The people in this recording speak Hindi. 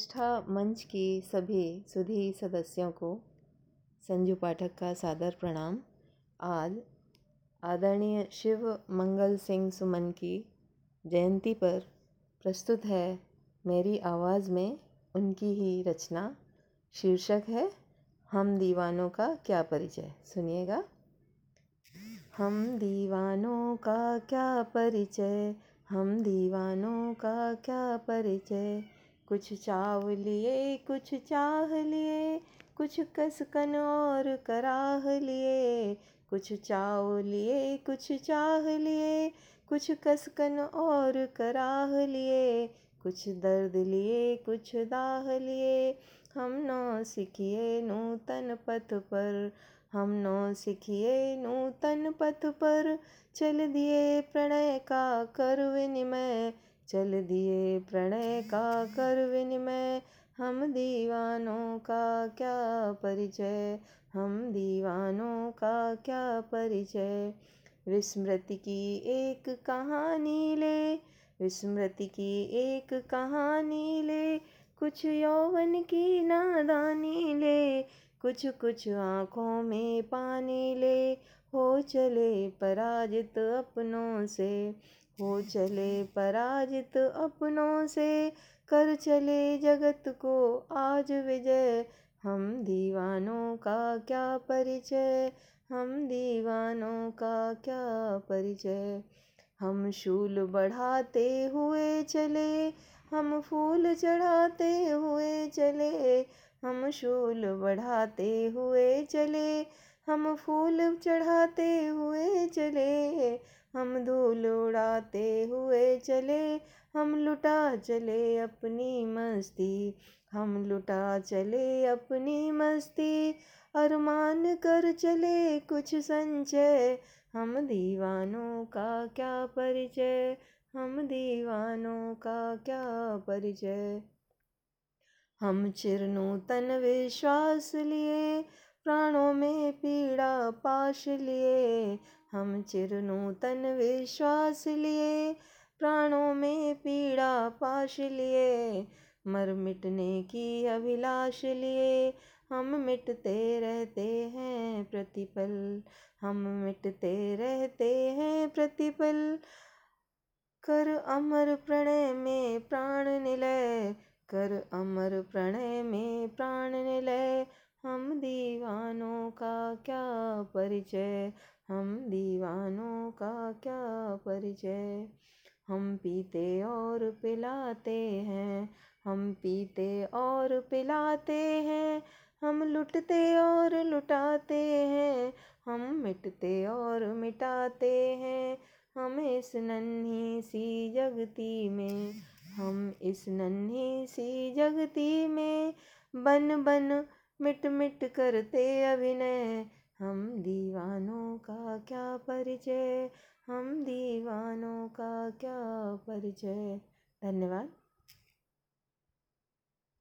निष्ठा मंच की सभी सुधी सदस्यों को संजू पाठक का सादर प्रणाम। आज आदरणीय शिव मंगल सिंह सुमन की जयंती पर प्रस्तुत है मेरी आवाज़ में उनकी ही रचना। शीर्षक है, हम दीवानों का क्या परिचय? सुनिएगा। हम दीवानों का क्या परिचय? हम दीवानों का क्या परिचय? कुछ चाव लिए, कुछ चाह लिए, कुछ कसकन और कराह लिए। कुछ चाव लिए, कुछ चाह लिए, कुछ कसकन और कराह लिए। कुछ दर्द लिए, कुछ दाह लिए। हम नौ सीखिए नूतन पथ पर। हम नौ सीखिए नूतन पथ पर। चल दिए प्रणय का कर विनिमय चल दिए प्रणय का कर विनिमय। हम दीवानों का क्या परिचय? हम दीवानों का क्या परिचय? विस्मृति की एक कहानी ले, विस्मृति की एक कहानी ले। कुछ यौवन की नादानी ले, कुछ कुछ आँखों में पानी ले। हो चले पराजित अपनों से। हो चले पराजित अपनों से, कर चले जगत को आज विजय। हम दीवानों का क्या परिचय? हम दीवानों का क्या परिचय? हम शूल बढ़ाते हुए चले, हम फूल चढ़ाते हुए चले, हम शूल बढ़ाते हुए चले, हम फूल चढ़ाते हुए चले हम धूल उड़ाते हुए चले, हम लुटा चले अपनी मस्ती, हम लुटा चले अपनी मस्ती, अरमान कर चले कुछ संचय, हम दीवानों का क्या परिचय, हम दीवानों का क्या परिचय? हम चिरनूतन विश्वास लिए, प्राणों में पीड़ा पाश लिए हम चिर नूतन विश्वास लिए, प्राणों में पीड़ा पाश लिए। मर मिटने की अभिलाष लिए, हम मिटते रहते हैं प्रतिपल। हम मिटते रहते हैं प्रतिपल। कर अमर प्रणय में प्राण निलय, कर अमर प्रणय में प्राण निलय। हम दीवानों का क्या परिचय? हम दीवानों का क्या परिचय? हम पीते और पिलाते हैं। हम पीते और पिलाते हैं। हम लुटते और लुटाते हैं। हम मिटते और मिटाते हैं। हम इस नन्ही सी जगती में, हम इस नन्ही सी जगती में बन बन मिट मिट करते अभिनय। हम दीवानों का क्या परिचय? हम दीवानों का क्या परिचय? धन्यवाद।